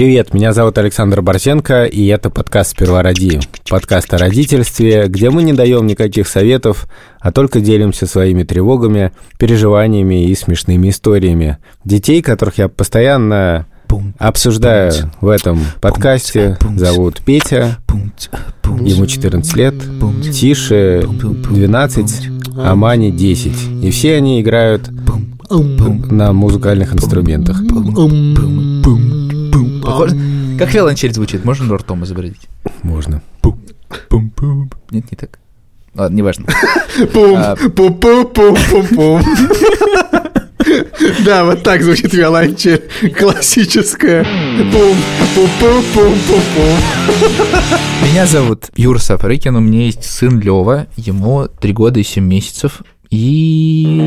Привет, меня зовут Александр Борзенко, и это подкаст «Сперва роди». Подкаст о родительстве, где мы не даем никаких советов, а только делимся своими тревогами, переживаниями и смешными историями. Детей, которых я постоянно обсуждаю в этом подкасте, зовут Петя, ему 14 лет, Тише 12, а Мане 10. И все они играют на музыкальных инструментах. Похоже. Как виолончель звучит, можно ртом изобразить? Можно. Нет, не так. Ладно, неважно. Пум, пум, пум, пум, пум, пум. Да, вот так звучит виолончель. Классическая. Пум, пум, пум, пум, пум, пум. Меня зовут Юра Сапрыкин, у меня есть сын Лева, ему 3 года и 7 месяцев. И...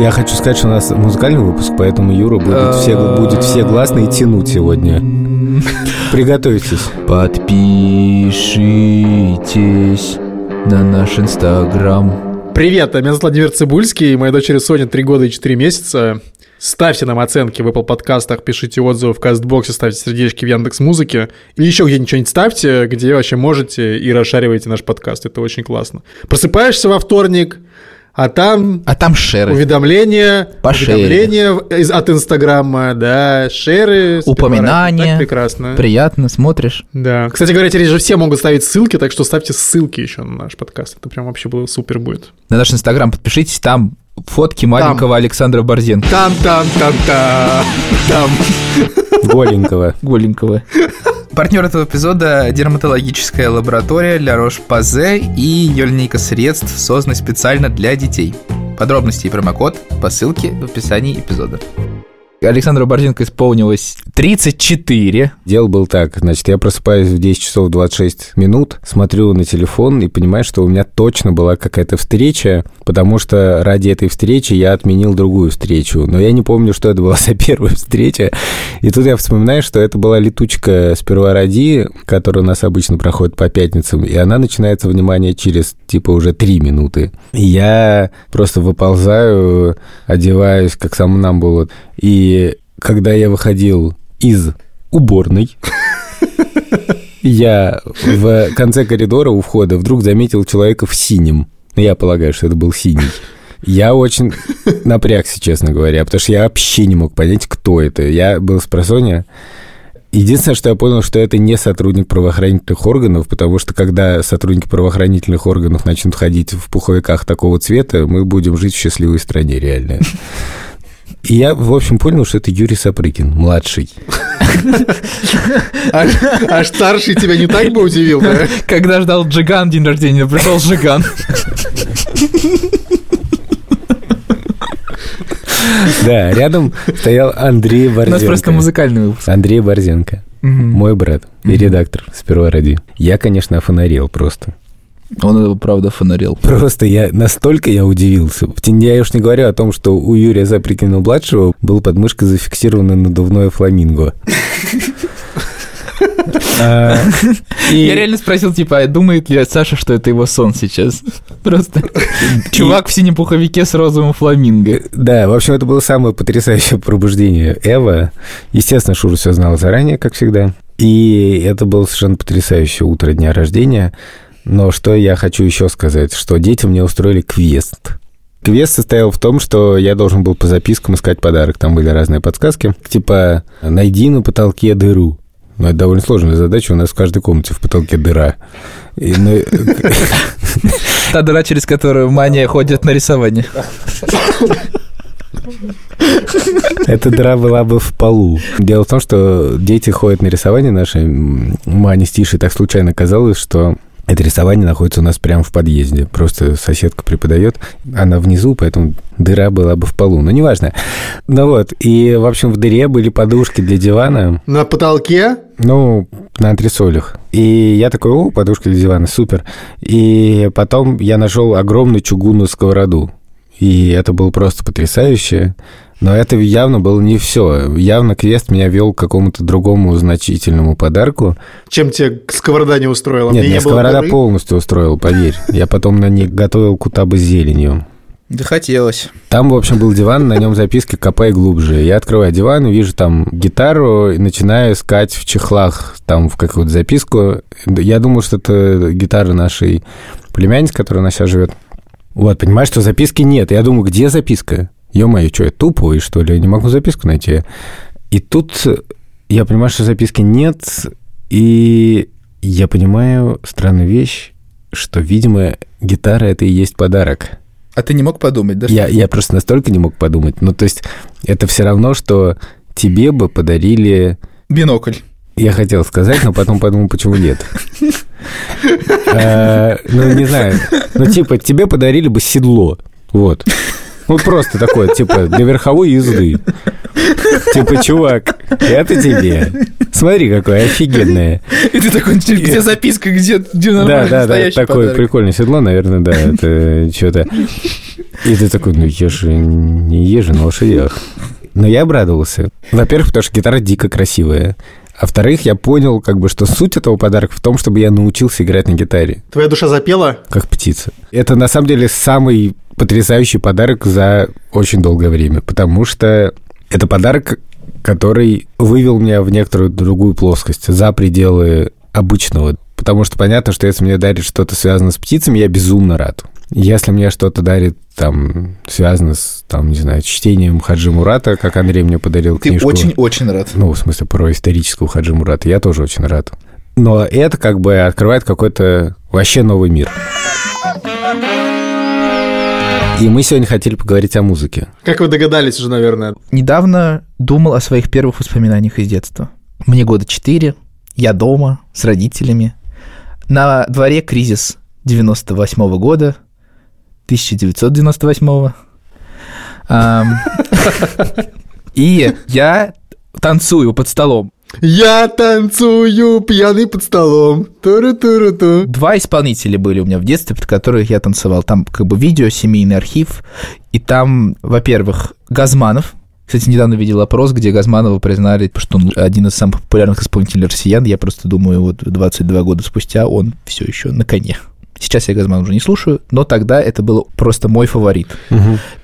Я хочу сказать, что у нас музыкальный выпуск, поэтому Юра будет все, будет все гласные тянуть сегодня. Приготовьтесь. Подпишитесь на наш инстаграм. Привет, меня зовут Владимир Цибульский, моей дочери Соня 3 года и 4 месяца. Ставьте нам оценки в Apple подкастах, пишите отзывы в Кастбоксе, ставьте сердечки в Яндекс Музыке. Или еще где-нибудь что-нибудь ставьте, где вообще можете, и расшаривайте наш подкаст. Это очень классно. Просыпаешься во вторник, а там А там шеры. уведомления, Пошерили. уведомления из- от Инстаграма, да, шеры, Упоминания. Так прекрасно. Приятно, смотришь. Да. Кстати говоря, теперь же все могут ставить ссылки, так что ставьте ссылки еще на наш подкаст. Это прям вообще было супер будет. На наш инстаграм подпишитесь, там фотки маленького Александра Борзенко. Там, там, там, там, там. Голенького. Голенького. Партнер этого эпизода – дерматологическая лаборатория Ля Рош-Пазе и ее линейка средств, созданная специально для детей. Подробности и промокод по ссылке в описании эпизода. Александру Борзенко исполнилось 34. Дело был так, значит, я просыпаюсь в 10 часов 26 минут, смотрю на телефон и понимаю, что у меня точно была какая-то встреча, потому что ради этой встречи я отменил другую встречу. Но я не помню, что это была за первая встреча. И тут я вспоминаю, что это была летучка сперва ради, которая у нас обычно проходит по пятницам, и она начинается, внимание, через типа уже 3 минуты. И я просто выползаю, одеваюсь, как сам нам было. И когда я выходил из уборной, я в конце коридора у входа вдруг заметил человека в синем. Я полагаю, что это был синий. Я очень напрягся, честно говоря, потому что я вообще не мог понять, кто это. Я был с просонья. Единственное, что я понял, что это не сотрудник правоохранительных органов, потому что когда сотрудники правоохранительных органов начнут ходить в пуховиках такого цвета, мы будем жить в счастливой стране, реально. И я, в общем, понял, что это Юрий Сапрыкин, младший. А, а старший тебя не так бы удивил, да? Когда ждал Джиган день рождения, пришел Джиган. Да, рядом стоял Андрей У нас просто Борзенко. музыкальный выпуск. Андрей Борзенко, мой брат и редактор сперва ради. Я, конечно, офонарел просто. Он его, правда, фонарил. Просто я настолько я удивился. Я уж не говорю о том, что у Юрия Заприкина-младшего был под мышкой зафиксировано надувное фламинго. А, Я реально спросил, типа, а думает ли Саша, что это его сон сейчас? Просто чувак в синем пуховике с розовым фламинго. Да, в общем, это было самое потрясающее пробуждение Эва. Естественно, Шура все знала заранее, как всегда. И это было совершенно потрясающее утро дня рождения. Но что я хочу еще сказать, что дети мне устроили квест. Квест состоял в том, что я должен был по запискам искать подарок. Там были разные подсказки. Типа, найди на потолке дыру. Ну, это довольно сложная задача. У нас в каждой комнате в потолке дыра. И, ну, Та дыра, через которую мания ходит на рисование. Эта дыра была бы в полу. Дело в том, что дети ходят на рисование наши. Мане с Тишей так случайно казалось, что Это рисование находится у нас прямо в подъезде. Просто соседка преподает. Она внизу, поэтому дыра была бы в полу. Но неважно. Ну вот. И, в общем, в дыре были подушки для дивана. На потолке? Ну, на антресолях. И я такой, о, подушка для дивана, супер. И потом я нашел огромную чугунную сковороду. И это было просто потрясающе. Но это явно было не все. Явно квест меня вел к какому-то другому значительному подарку. Чем тебе сковорода не устроила? Нет, Мне меня не сковорода дыры? полностью устроила, поверь. Я потом на ней готовил кутабы с зеленью. Да хотелось. Там, в общем, был диван, на нем записки «Копай глубже». Я открываю диван, и вижу там гитару и начинаю искать в чехлах там в какую-то записку. Я думал, что это гитара нашей племянницы, которая у нас сейчас живет. Вот, понимаешь, что записки нет. Я думаю, где записка? Ё-моё, что, я тупой, что ли? Я не могу записку найти. И тут я понимаю, что записки нет, и я понимаю странную вещь, что, видимо, гитара – это и есть подарок. А ты не мог подумать, да? Я, я просто настолько не мог подумать. Ну, то есть, это все равно, что тебе бы подарили... Бинокль. Я хотел сказать, но потом подумал, почему нет. А, Ну, не знаю. Ну, типа, тебе подарили бы седло. Вот. Ну, просто такое, типа, для верховой езды. Типа, чувак, это тебе. Смотри, какое офигенное. И ты такой, где записка, где, где Да, нормальный да, да, настоящий такое подарок? прикольное седло, наверное, да, это что-то. И ты такой, ну я же не езжу на лошадях. Но я обрадовался. Во-первых, потому что гитара дико красивая. А во-вторых, я понял, как бы, что суть этого подарка в том, чтобы я научился играть на гитаре, Твоя душа запела? как птица. Это, на самом деле, самый потрясающий подарок за очень долгое время, потому что это подарок, который вывел меня в некоторую другую плоскость, за пределы обычного. Потому что понятно, что если мне дарит что-то связанное с птицами, я безумно рад. Если мне что-то дарит, там, связано с, там, не знаю, чтением Хаджи Мурата, как Андрей мне подарил Ты книжку. очень-очень рад. Ну, в смысле, про исторического Хаджи Мурата, я тоже очень рад. Но это как бы открывает какой-то вообще новый мир. И мы сегодня хотели поговорить о музыке. Как вы догадались уже, наверное. Недавно думал о своих первых воспоминаниях из детства. Мне года 4, я дома с родителями. На дворе кризис 98 года, 1998 Ам, И я танцую под столом. Я танцую пьяный под столом. Туру-туру-ту. Два исполнителя были у меня в детстве, под которых я танцевал. Там как бы видео, семейный архив. И там, во-первых, Газманов. Кстати, недавно видел опрос, где Газманова признали, что он один из самых популярных исполнителей россиян. Я просто думаю, вот 22 года спустя он все еще на коне. Сейчас я Газманова уже не слушаю, но тогда это был просто мой фаворит.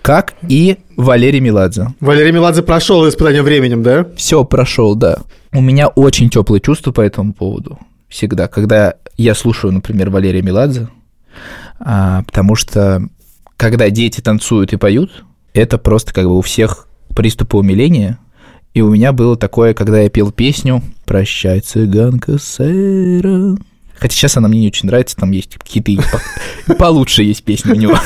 Как и Валерий Меладзе. Валерий Меладзе прошел испытание временем, да? Все прошел, да. У меня очень теплые чувства по этому поводу. Всегда, когда я слушаю, например, Валерия Меладзе, а, потому что когда дети танцуют и поют, это просто как бы у всех приступы умиления. И у меня было такое, когда я пел песню «Прощай, цыганка сэра». Хотя сейчас она мне не очень нравится, там есть какие-то и по- получше есть песни у него.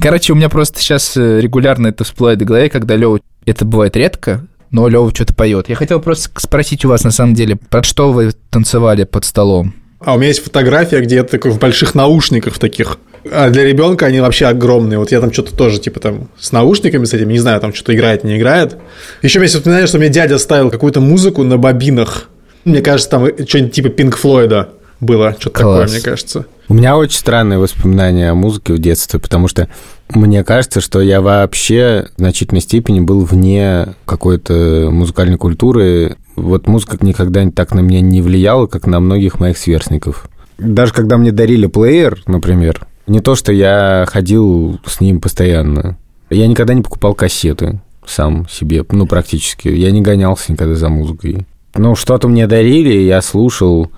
Короче, у меня просто сейчас э, регулярно это всплывает в голове, когда Лева, это бывает редко, но Лева что-то поет. Я хотел просто спросить у вас, на самом деле, под что вы танцевали под столом? А у меня есть фотография, где я такой в больших наушниках в таких. А для ребенка они вообще огромные. Вот я там что-то тоже, типа там с наушниками с этими, не знаю, там что-то играет, не играет. Еще мне вспоминаю, что мне дядя ставил какую-то музыку на бобинах. Мне кажется, там что-нибудь типа Пинк Флойда было, что-то такое, мне кажется. У меня очень странные воспоминания о музыке в детстве, потому что мне кажется, что я вообще в значительной степени был вне какой-то музыкальной культуры. Вот музыка никогда так на меня не влияла, как на многих моих сверстников. Даже когда мне дарили плеер, например, не то, что я ходил с ним постоянно. Я никогда не покупал кассеты сам себе, ну, практически. Я не гонялся никогда за музыкой. Ну, что-то мне дарили, я слушал,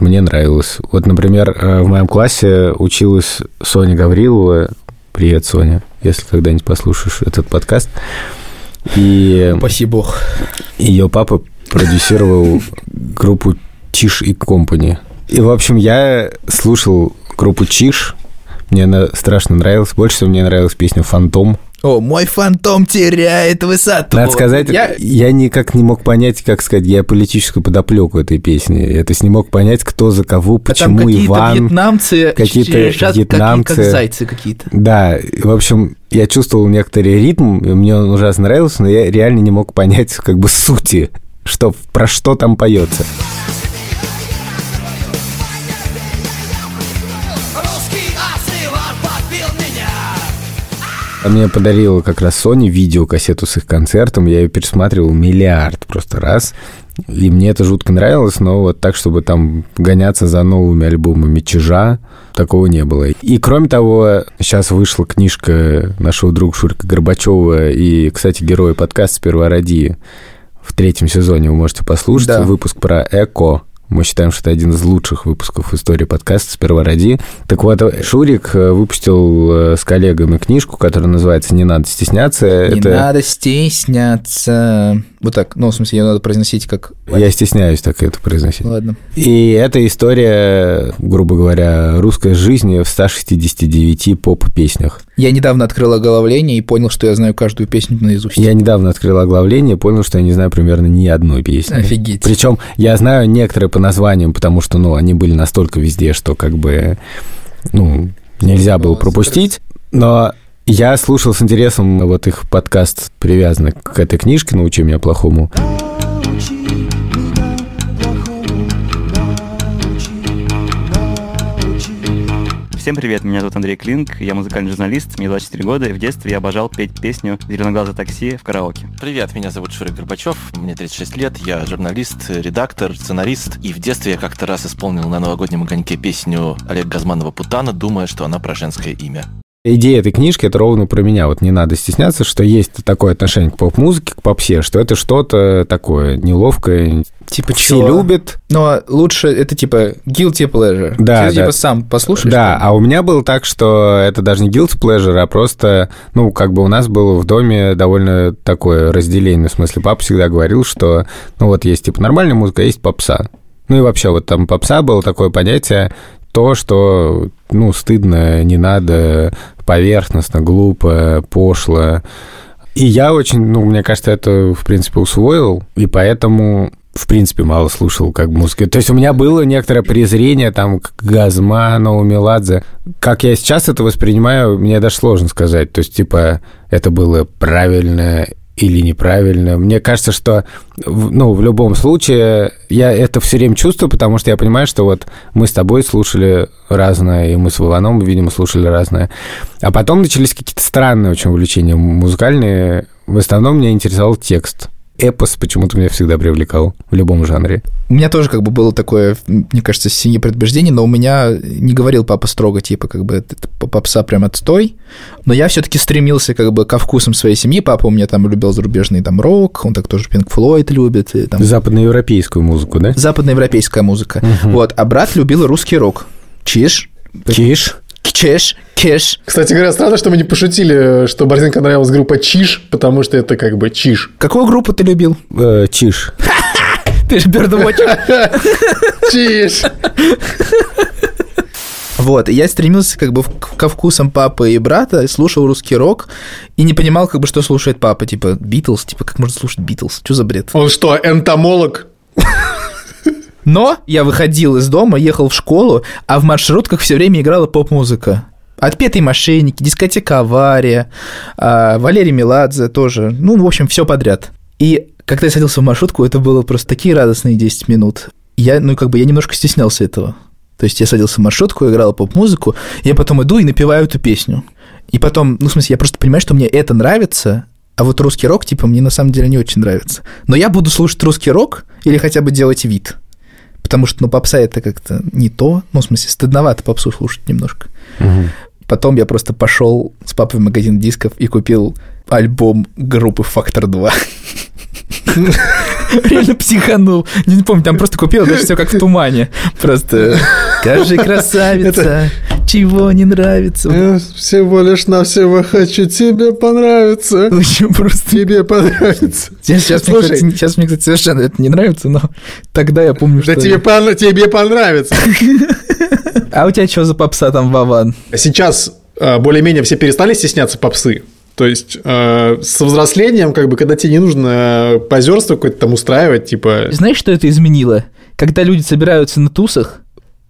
мне нравилось. Вот, например, э, в моем классе училась Соня Гаврилова. Привет, Соня, если когда-нибудь послушаешь этот подкаст. И Спаси бог. ее папа продюсировал группу Чиш и Компани. И, в общем, я слушал группу Чиш. Мне она страшно нравилась. Больше всего мне нравилась песня «Фантом». О, мой фантом теряет высоту. Надо сказать, я... я никак не мог понять, как сказать, геополитическую подоплеку этой песни. Я то есть не мог понять, кто за кого, почему а там какие-то Иван. вьетнамцы какие-то вьетнамцы. Как, как зайцы какие-то. Да, в общем, я чувствовал некоторый ритм, и мне он ужасно нравился, но я реально не мог понять как бы сути, что, про что там поется. А мне подарила как раз Sony видеокассету с их концертом. Я ее пересматривал миллиард просто раз. И мне это жутко нравилось, но вот так, чтобы там гоняться за новыми альбомами Чижа, такого не было. И кроме того, сейчас вышла книжка нашего друга Шурика Горбачева и, кстати, героя подкаста «Сперва ради» в третьем сезоне вы можете послушать. Да. Выпуск про эко мы считаем, что это один из лучших выпусков истории подкаста «Сперва ради». Так вот, Шурик э, выпустил э, с коллегами книжку, которая называется «Не надо стесняться». Не это... надо стесняться. Вот так, ну, в смысле, ее надо произносить как... Я стесняюсь так это произносить. Ладно. И это история, грубо говоря, русской жизни в 169 поп-песнях. Я недавно открыл оглавление и понял, что я знаю каждую песню наизусть. Я недавно открыл оглавление и понял, что я не знаю примерно ни одной песни. Офигеть. Причем я знаю некоторые по названиям, потому что, ну, они были настолько везде, что как бы, ну, нельзя было пропустить. Но я слушал с интересом вот их подкаст, привязанный к этой книжке «Научи меня плохому». Всем привет, меня зовут Андрей Клинк, я музыкальный журналист, мне 24 года, и в детстве я обожал петь песню «Зеленоглазое такси» в караоке. Привет, меня зовут Шурик Горбачев, мне 36 лет, я журналист, редактор, сценарист, и в детстве я как-то раз исполнил на новогоднем огоньке песню Олега Газманова «Путана», думая, что она про женское имя. Идея этой книжки это ровно про меня. Вот не надо стесняться, что есть такое отношение к поп-музыке, к попсе, что это что-то такое неловкое. Типа Все чего? любят. Но лучше это типа guilty pleasure. Да, Ты да. типа сам послушаешь. Да, а у меня было так, что это даже не guilty pleasure, а просто, ну, как бы у нас было в доме довольно такое разделение. В смысле, папа всегда говорил, что, ну, вот есть типа нормальная музыка, а есть попса. Ну и вообще вот там попса было такое понятие, то, что, ну, стыдно, не надо, поверхностно, глупо, пошло. И я очень, ну, мне кажется, это, в принципе, усвоил, и поэтому в принципе, мало слушал как музыки. То есть у меня было некоторое презрение там к Газманову, Меладзе. Как я сейчас это воспринимаю, мне даже сложно сказать. То есть, типа, это было правильно или неправильно. Мне кажется, что ну, в любом случае я это все время чувствую, потому что я понимаю, что вот мы с тобой слушали разное, и мы с Вованом, видимо, слушали разное. А потом начались какие-то странные очень увлечения музыкальные. В основном меня интересовал текст эпос почему-то меня всегда привлекал в любом жанре. У меня тоже как бы было такое, мне кажется, синее предубеждение, но у меня не говорил папа строго, типа, как бы, попса прям отстой, но я все таки стремился как бы ко вкусам своей семьи. Папа у меня там любил зарубежный там рок, он так тоже Пинк Флойд любит. И, там... Западноевропейскую музыку, да? Западноевропейская музыка. Угу. Вот, а брат любил русский рок. Чиш. Чиш? Чеш, кеш. Кстати говоря, странно, что мы не пошутили, что Борзенко нравилась группа Чиш, потому что это как бы Чиш. Какую группу ты любил? Э, чиш. Ты же Бердвотч. Чиш. Вот, я стремился как бы ко вкусам папы и брата, слушал русский рок и не понимал, как бы, что слушает папа, типа, Битлз, типа, как можно слушать Битлз, что за бред? Он что, энтомолог? Но я выходил из дома, ехал в школу, а в маршрутках все время играла поп-музыка. Отпетые мошенники, дискотека «Авария», а, Валерий Меладзе тоже. Ну, в общем, все подряд. И когда я садился в маршрутку, это было просто такие радостные 10 минут. Я, ну, как бы я немножко стеснялся этого. То есть я садился в маршрутку, играл поп-музыку, я потом иду и напеваю эту песню. И потом, ну, в смысле, я просто понимаю, что мне это нравится, а вот русский рок, типа, мне на самом деле не очень нравится. Но я буду слушать русский рок или хотя бы делать вид. Потому что, ну, попса это как-то не то. Ну, в смысле, стыдновато попсу слушать немножко. Угу. Потом я просто пошел с папой в магазин дисков и купил альбом группы Фактор 2. Реально психанул. Не, не помню, там просто купил, даже все как в тумане. Просто скажи, красавица, чего не нравится. Я всего лишь навсего хочу тебе понравиться. Очень просто. Тебе понравится. Сейчас, Слушай, мне, кстати, сейчас мне, кстати, совершенно это не нравится, но тогда я помню, да что... тебе, пон... тебе понравится. А у тебя что за попса там, Вован? Сейчас а, более-менее все перестали стесняться попсы. То есть э, со взрослением, как бы, когда тебе не нужно позерство какое-то там устраивать, типа... Знаешь, что это изменило? Когда люди собираются на тусах,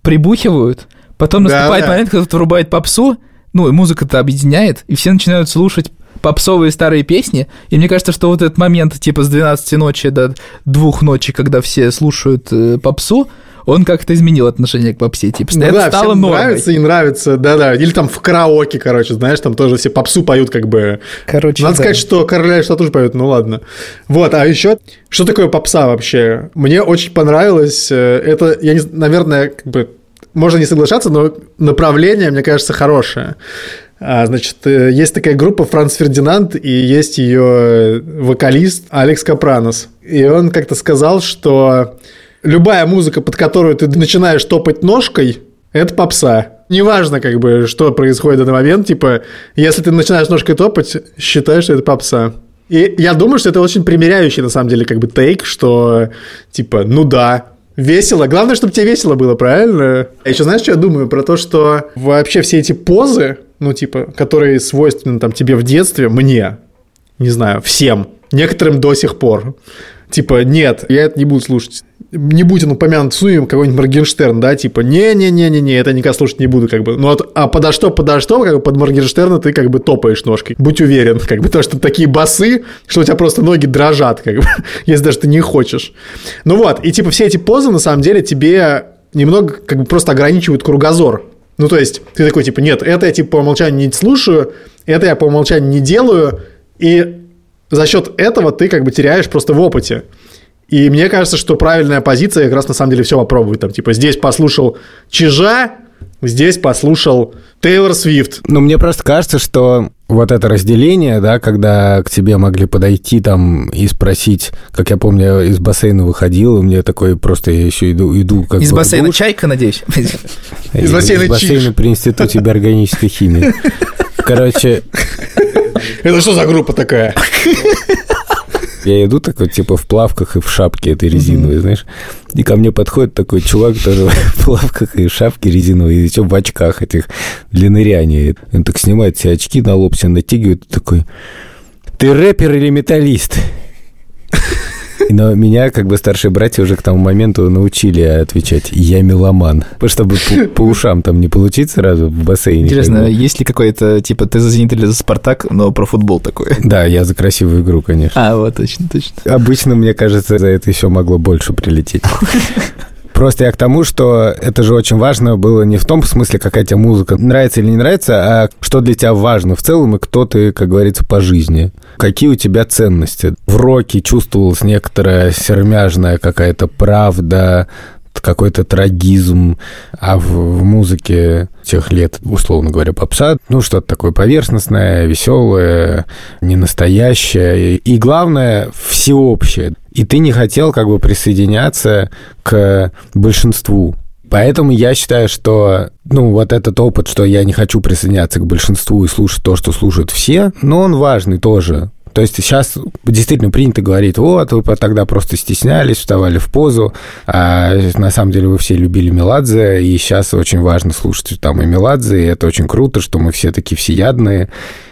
прибухивают, потом Да, наступает да. момент, когда кто-то врубает попсу, ну, и музыка-то объединяет, и все начинают слушать попсовые старые песни, и мне кажется, что вот этот момент, типа, с 12 ночи до двух ночи, когда все слушают э, попсу, он как-то изменил отношение к попсе, типа, Ну это да, стало всем нормой. нравится и нравится, да-да. Или там в караоке, короче, знаешь, там тоже все попсу поют, как бы. Короче, Надо да. сказать, что Короля что тоже поют, ну ладно. Вот, а еще, что такое попса вообще? Мне очень понравилось, э, это, я не, наверное, как бы, можно не соглашаться, но направление, мне кажется, хорошее. А, значит, э, есть такая группа Франц Фердинанд, и есть ее вокалист Алекс Капранос. И он как-то сказал, что любая музыка, под которую ты начинаешь топать ножкой, это попса. Неважно, как бы, что происходит в данный момент, типа, если ты начинаешь ножкой топать, считай, что это попса. И я думаю, что это очень примеряющий, на самом деле, как бы тейк, что, типа, ну да, весело. Главное, чтобы тебе весело было, правильно? А еще знаешь, что я думаю? Про то, что вообще все эти позы, ну, типа, которые свойственны там тебе в детстве, мне, не знаю, всем, некоторым до сих пор. Типа, нет, я это не буду слушать. Не будь он упомянут в суе какой-нибудь Моргенштерн, да, типа, не-не-не-не-не, это никогда слушать не буду, как бы. Ну, вот, а подо что, подо что, как бы под Моргенштерна ты как бы топаешь ножкой. Будь уверен, как бы, то, что такие басы, что у тебя просто ноги дрожат, как бы, если даже ты не хочешь. Ну вот, и типа все эти позы, на самом деле, тебе немного как бы просто ограничивают кругозор. Ну, то есть, ты такой, типа, нет, это я, типа, по умолчанию не слушаю, это я по умолчанию не делаю, и за счет этого ты как бы теряешь просто в опыте. И мне кажется, что правильная позиция как раз на самом деле все попробовать. Там, типа, здесь послушал Чижа, здесь послушал Тейлор Свифт. Ну, мне просто кажется, что вот это разделение, да, когда к тебе могли подойти там и спросить, как я помню, я из бассейна выходил, и мне такой просто я еще иду, иду как Из бы бассейна душ. чайка, надеюсь? Из бассейна Из бассейна при институте биорганической химии. Короче, Это что за группа такая? Я иду такой, типа, в плавках и в шапке этой резиновой, знаешь. И ко мне подходит такой чувак тоже в плавках и в шапке резиновой, и еще в очках этих для ныряния. Он так снимает все очки на лоб, себе натягивает, такой, ты рэпер или металлист? Но меня, как бы, старшие братья уже к тому моменту научили отвечать «я меломан», чтобы по, по ушам там не получить сразу в бассейне. Интересно, как бы. есть ли какой-то, типа, ты за «Зенит» или за «Спартак», но про футбол такой? Да, я за красивую игру, конечно. А, вот, точно, точно. Обычно, мне кажется, за это еще могло больше прилететь. Просто я к тому, что это же очень важно было не в том смысле, какая тебе музыка нравится или не нравится, а что для тебя важно в целом и кто ты, как говорится, по жизни. Какие у тебя ценности. В роке чувствовалась некоторая сермяжная какая-то правда, какой-то трагизм, а в, в музыке тех лет, условно говоря, попса, ну, что-то такое поверхностное, веселое, ненастоящее, и, главное, всеобщее. И ты не хотел как бы присоединяться к большинству. Поэтому я считаю, что, ну, вот этот опыт, что я не хочу присоединяться к большинству и слушать то, что слушают все, но он важный тоже. То есть сейчас действительно принято говорить, вот, вы тогда просто стеснялись, вставали в позу, а на самом деле вы все любили Меладзе, и сейчас очень важно слушать там и Меладзе, и это очень круто, что мы все такие всеядные.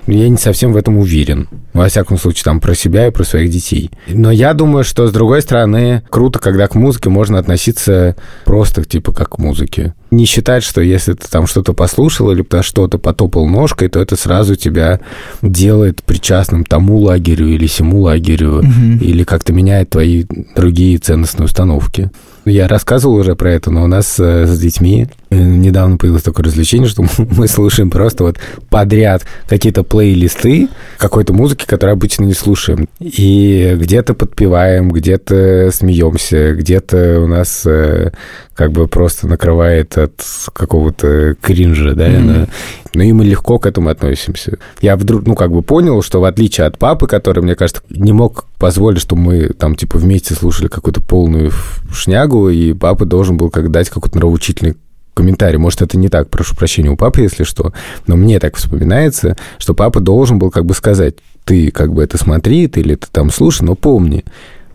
Я не совсем в этом уверен. Во всяком случае, там про себя и про своих детей. Но я думаю, что, с другой стороны, круто, когда к музыке можно относиться просто, типа, как к музыке. Не считать, что если ты там что-то послушал или то что-то потопал ножкой, то это сразу тебя делает причастным тому лагерю или сему лагерю, или как-то меняет твои другие ценностные установки. Я рассказывал уже про это, но у нас э, с детьми недавно появилось такое развлечение, что мы слушаем просто вот подряд какие-то плейлисты какой-то музыки, которую обычно не слушаем. И где-то подпеваем, где-то смеемся, где-то у нас э, как бы просто накрывает от какого-то кринжа, да, mm-hmm. ну и мы легко к этому относимся. Я вдруг, ну, как бы понял, что в отличие от папы, который, мне кажется, не мог позволить, что мы там, типа, вместе слушали какую-то полную шнягу, и папа должен был как дать какой-то нравоучительный комментарий. Может, это не так, прошу прощения у папы, если что, но мне так вспоминается, что папа должен был как бы сказать, ты как бы это смотри, ты или ты там слушай, но помни,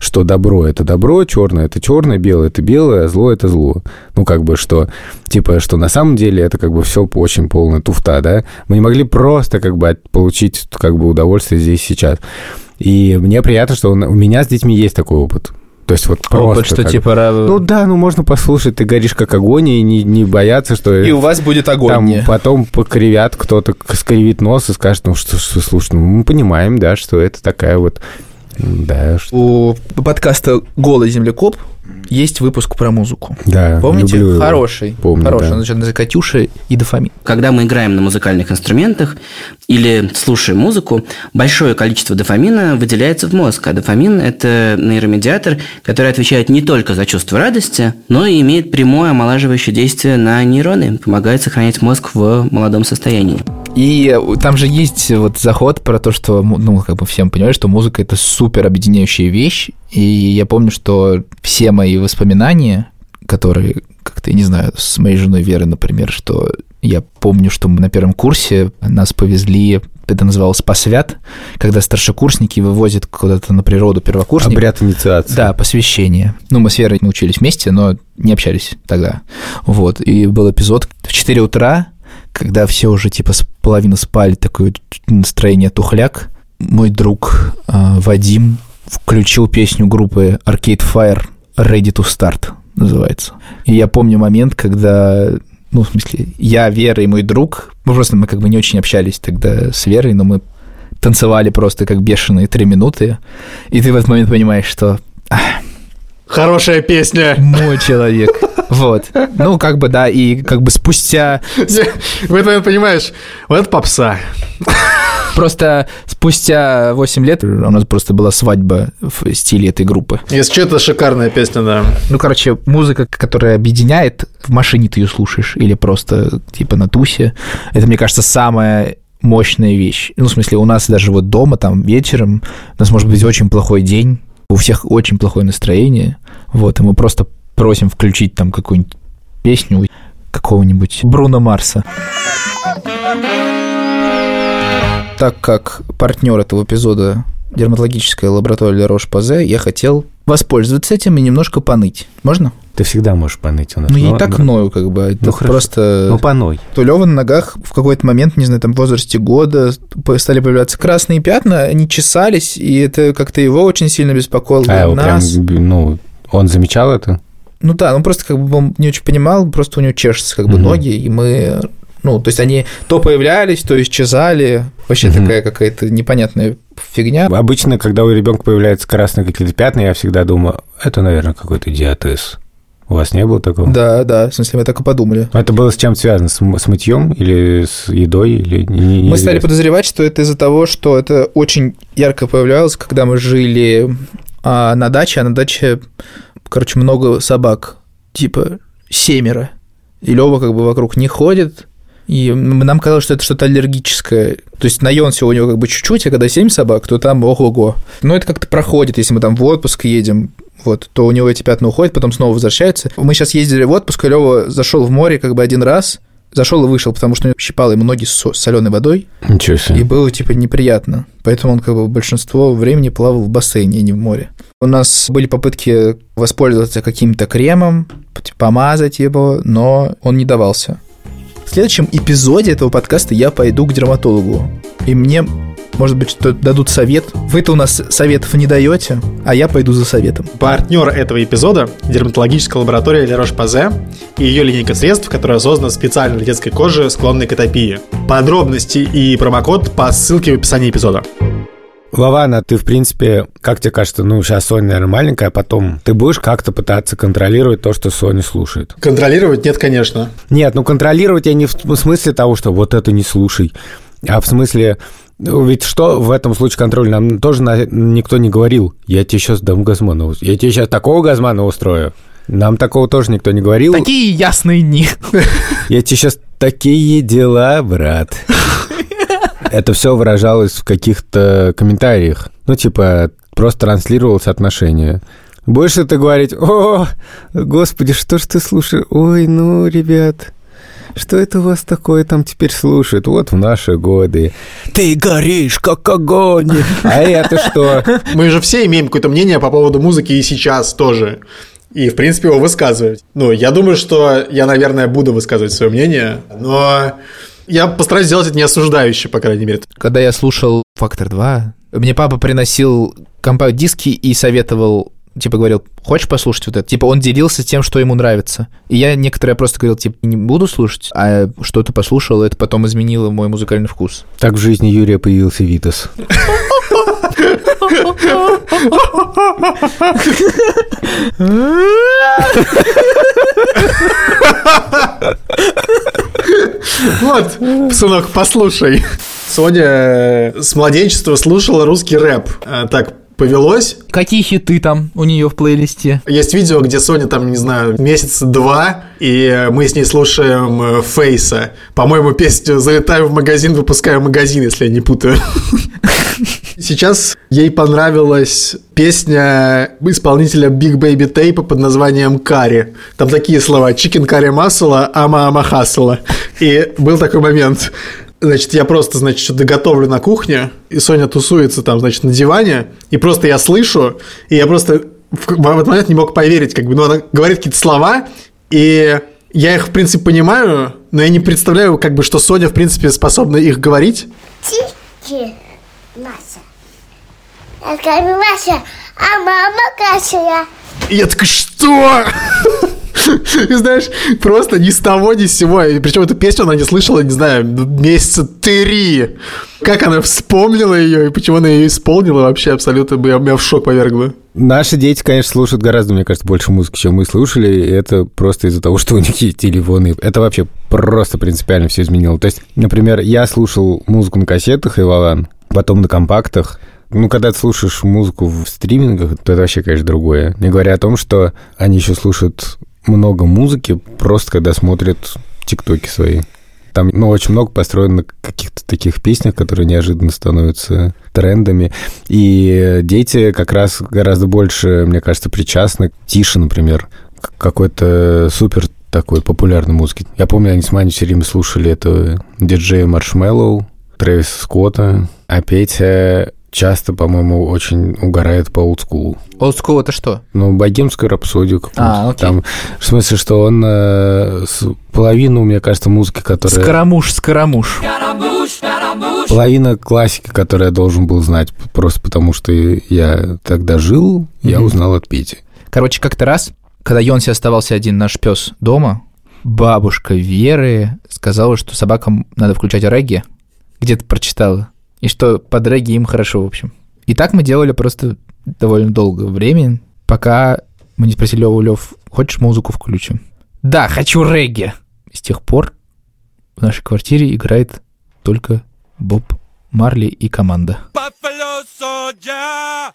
что добро – это добро, черное – это черное, белое – это белое, а зло – это зло. Ну, как бы, что, типа, что на самом деле это как бы все очень полная туфта, да? Мы не могли просто как бы получить как бы удовольствие здесь сейчас. И мне приятно, что у меня с детьми есть такой опыт. То есть вот просто... Опыт, что как... типа... Ну да, ну можно послушать, ты горишь как огонь, и не, не бояться, что... И у вас будет огонь. Там потом покривят, кто-то скривит нос и скажет, ну что, что слушай, ну мы понимаем, да, что это такая вот... Да, что... У подкаста «Голый землекоп» есть выпуск про музыку. Да, Помните? люблю его. Хороший. Помню, Хороший. да. Он называется «Катюша и дофамин». Когда мы играем на музыкальных инструментах или слушаем музыку, большое количество дофамина выделяется в мозг. А дофамин – это нейромедиатор, который отвечает не только за чувство радости, но и имеет прямое омолаживающее действие на нейроны, помогает сохранять мозг в молодом состоянии. И там же есть вот заход про то, что, ну, как бы всем понимают, что музыка – это супер объединяющая вещь. И я помню, что все мои воспоминания, которые как-то, я не знаю, с моей женой Верой, например, что я помню, что мы на первом курсе нас повезли это называлось посвят, когда старшекурсники вывозят куда-то на природу первокурсников. Обряд инициации. Да, посвящение. Ну, мы с Верой не учились вместе, но не общались тогда. Вот, и был эпизод в 4 утра, когда все уже типа половину спали, такое настроение тухляк. Мой друг э, Вадим включил песню группы Arcade Fire Ready to Start называется. И я помню момент, когда ну, в смысле, я, Вера и мой друг, мы просто, мы как бы не очень общались тогда с Верой, но мы танцевали просто как бешеные три минуты, и ты в этот момент понимаешь, что... Хорошая песня. Мой человек. Вот. Ну, как бы, да, и как бы спустя... В момент понимаешь, вот это попса. Просто спустя 8 лет у нас просто была свадьба в стиле этой группы. Если что, это шикарная песня, да. Ну, короче, музыка, которая объединяет, в машине ты ее слушаешь или просто типа на тусе, это, мне кажется, самая мощная вещь. Ну, в смысле, у нас даже вот дома, там, вечером, у нас может быть очень плохой день, у всех очень плохое настроение, вот, и мы просто просим включить там какую-нибудь песню какого-нибудь Бруно Марса. Так как партнер этого эпизода дерматологическая лаборатория Рош-Пазе, я хотел воспользоваться этим и немножко поныть. Можно? Ты всегда можешь поныть у нас. Ну, я и так да. ною, как бы. Ну, хорошо. просто... Ну, поной. То Лёва на ногах в какой-то момент, не знаю, там, в возрасте года стали появляться красные пятна, они чесались, и это как-то его очень сильно беспокоило. А, нас. прям, ну, он замечал это? Ну да, он просто как бы он не очень понимал, просто у него чешутся как бы угу. ноги, и мы ну, то есть они то появлялись, то исчезали. Вообще mm-hmm. такая какая-то непонятная фигня. Обычно, когда у ребенка появляются красные какие-то пятна, я всегда думаю, это, наверное, какой-то диатез. У вас не было такого? Да, да, в смысле, мы так и подумали. Это было с чем связано? С, с мытьем или с едой? Или не, не мы стали подозревать, что это из-за того, что это очень ярко появлялось, когда мы жили а, на даче, а на даче, короче, много собак, типа семеро. И Лёва как бы вокруг не ходит, и нам казалось, что это что-то аллергическое. То есть на Йонсе у него как бы чуть-чуть, а когда 7 собак, то там ого-го. Но это как-то проходит, если мы там в отпуск едем, вот, то у него эти пятна уходят, потом снова возвращаются. Мы сейчас ездили в отпуск, и Лёва зашел в море как бы один раз, зашел и вышел, потому что щипало ему ноги с соленой водой. Ничего себе. И было, типа, неприятно. Поэтому он, как бы, большинство времени плавал в бассейне, а не в море. У нас были попытки воспользоваться каким-то кремом, помазать его, но он не давался. В следующем эпизоде этого подкаста я пойду к дерматологу. И мне, может быть, что дадут совет. Вы-то у нас советов не даете, а я пойду за советом. Партнер этого эпизода – дерматологическая лаборатория Ля Рош-Пазе и ее линейка средств, которая создана специально для детской кожи, склонной к атопии. Подробности и промокод по ссылке в описании эпизода. Лавана, ты, в принципе, как тебе кажется, ну, сейчас Соня, наверное, маленькая, а потом ты будешь как-то пытаться контролировать то, что Соня слушает? Контролировать? Нет, конечно. Нет, ну, контролировать я не в смысле того, что вот это не слушай, а в смысле, ну, ведь что в этом случае контроль? Нам тоже на, никто не говорил. Я тебе сейчас дам Газмана. Я тебе сейчас такого Газмана устрою. Нам такого тоже никто не говорил. Такие ясные дни. Я тебе сейчас такие дела, брат. Это все выражалось в каких-то комментариях. Ну, типа, просто транслировалось отношение. Больше ты говорить, о, господи, что ж ты слушаешь? Ой, ну, ребят. что это у вас такое там теперь слушают? Вот в наши годы. Ты горишь, как огонь. А это что? Мы же все имеем какое-то мнение по поводу музыки и сейчас тоже. И, в принципе, его высказывать. Ну, я думаю, что я, наверное, буду высказывать свое мнение, но я постараюсь сделать это не осуждающе, по крайней мере. Когда я слушал «Фактор 2», мне папа приносил компакт-диски и советовал типа говорил, хочешь послушать вот это? Типа он делился тем, что ему нравится. И я некоторые просто говорил, типа, не буду слушать, а что-то послушал, это потом изменило мой музыкальный вкус. Так в жизни Юрия появился Витас. Вот, сынок, послушай. Соня с младенчества слушала русский рэп. А, Так, повелось. Какие хиты там у нее в плейлисте? Есть видео, где Соня там, не знаю, месяца два, и мы с ней слушаем э, Фейса. По-моему, песню «Залетаю в магазин, выпускаю магазин», если я не путаю. Сейчас ей понравилась песня исполнителя Big Baby Tape под названием «Карри». Там такие слова «Chicken curry масала, ама ама хасала». И был такой момент. Значит, я просто, значит, что-то готовлю на кухне, и Соня тусуется там, значит, на диване, и просто я слышу, и я просто в, в этот момент не мог поверить, как бы, ну, она говорит какие-то слова, и я их, в принципе, понимаю, но я не представляю, как бы, что Соня, в принципе, способна их говорить. Тики, Мася. Я говорю, Мася, а мама. И я такой, что? И знаешь, просто ни с того, ни с сего. И причем эту песню она не слышала, не знаю, месяца три. Как она вспомнила ее и почему она ее исполнила, вообще абсолютно бы- меня в шок повергло. Наши дети, конечно, слушают гораздо, мне кажется, больше музыки, чем мы слушали. И это просто из-за того, что у них есть телефоны. Это вообще просто принципиально все изменило. То есть, например, я слушал музыку на кассетах и Вован, потом на компактах. Ну, когда ты слушаешь музыку в стримингах, то это вообще, конечно, другое. Не говоря о том, что они еще слушают много музыки, просто когда смотрят тиктоки свои. Там, ну, очень много построено каких-то таких песнях, которые неожиданно становятся трендами. И дети как раз гораздо больше, мне кажется, причастны. Тише, например, какой-то супер такой популярной музыки. Я помню, они с Маней все время слушали это диджея Маршмеллоу, Трэвиса Скотта, Петя часто, по-моему, очень угорает по олдскулу. Олдскул это что? Ну, богемскую рапсодию какую-то. А, окей. Там, в смысле, что он э, с- половину, мне кажется, музыки, которая... Скоромуш, скоромуш. Половина классики, которую я должен был знать, просто потому что я тогда жил, я Мгм. узнал от Пети. Короче, как-то раз, когда Йонси оставался один наш пес дома, бабушка Веры сказала, что собакам надо включать регги. Где-то прочитала. И что под регги им хорошо, в общем. И так мы делали просто довольно долго времени, пока мы не спросили Лёву, Лёв, хочешь музыку включим? Да, хочу регги. С тех пор в нашей квартире играет только Боб Марли и команда. Buffalo soldier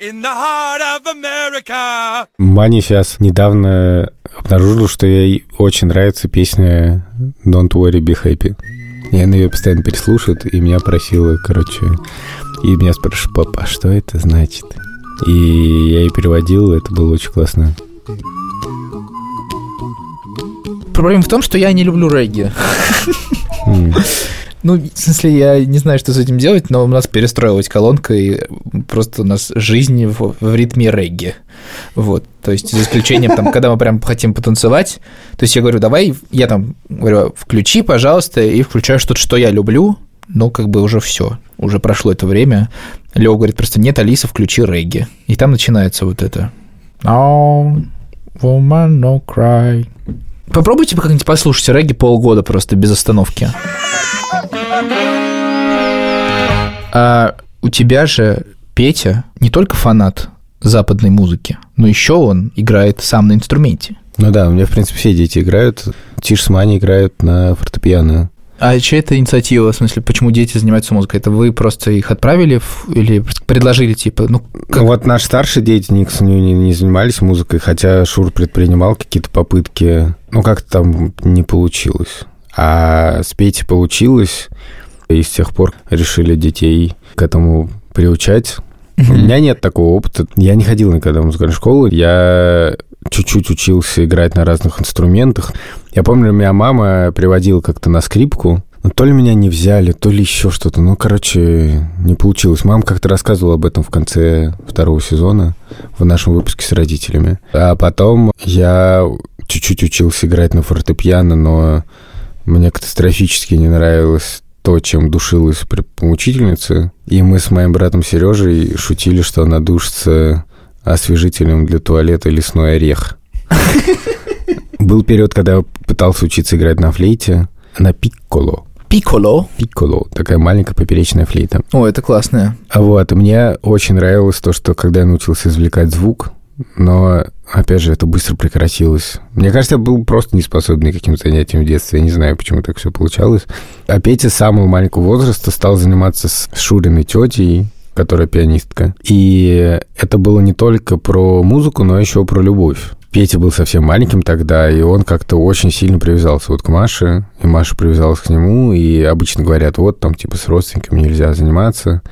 in the heart of America. Маня сейчас недавно обнаружила, что ей очень нравится песня «Don't worry, be happy». И она ее постоянно переслушивает, и меня просила, короче... И меня спрашивают, папа, а что это значит? И я ей переводил, это было очень классно. Проблема в том, что я не люблю регги. Ну, в смысле, я не знаю, что с этим делать, но у нас перестроилась колонка, и просто у нас жизнь в, в ритме регги. Вот, то есть за исключением, там, когда мы прям хотим потанцевать, то есть я говорю, давай, я там говорю, включи, пожалуйста, и включаю что-то, что я люблю, но как бы уже все, уже прошло это время. Лева говорит просто, нет, Алиса, включи регги. И там начинается вот это. No, woman, no cry. Попробуйте как-нибудь послушать регги полгода просто без остановки. А у тебя же Петя не только фанат западной музыки, но еще он играет сам на инструменте. Ну да, у меня, в принципе, все дети играют. Тиш с Маней играют на фортепиано. А чья это инициатива? В смысле, почему дети занимаются музыкой? Это вы просто их отправили в- или предложили, типа, ну, Ну, вот наши старшие дети никс не, не- не занимались музыкой, хотя Шур предпринимал какие-то попытки. Ну, как-то там не получилось. А с Петей получилось, и с тех пор решили детей к этому приучать. У меня нет такого опыта. Я не ходил никогда в музыкальную школу. Я чуть-чуть учился играть на разных инструментах. Я помню, меня мама приводила как-то на скрипку. Но то ли меня не взяли, то ли еще что-то. Ну, короче, не получилось. Мама как-то рассказывала об этом в конце второго сезона в нашем выпуске с родителями. А потом я чуть-чуть учился играть на фортепиано, но мне катастрофически не нравилось то, чем душилась учительница. И мы с моим братом Сережей шутили, что она душится освежителем для туалета лесной орех. Был период, когда я пытался учиться играть на флейте, на пикколо. Пикколо. Пикколо, такая маленькая поперечная флейта. О, это классная. А вот, мне очень нравилось то, что когда я научился извлекать звук, но, опять же, это быстро прекратилось. Мне кажется, я был просто не способен к каким-то занятиям в детстве. Я не знаю, почему так все получалось. А Петя с самого маленького возраста стал заниматься с Шуриной тетей, которая пианистка. И это было не только про музыку, но еще про любовь. Петя был совсем маленьким тогда, и он как-то очень сильно привязался вот к Маше, и Маша привязалась к нему, и обычно говорят, вот там типа с родственниками нельзя заниматься,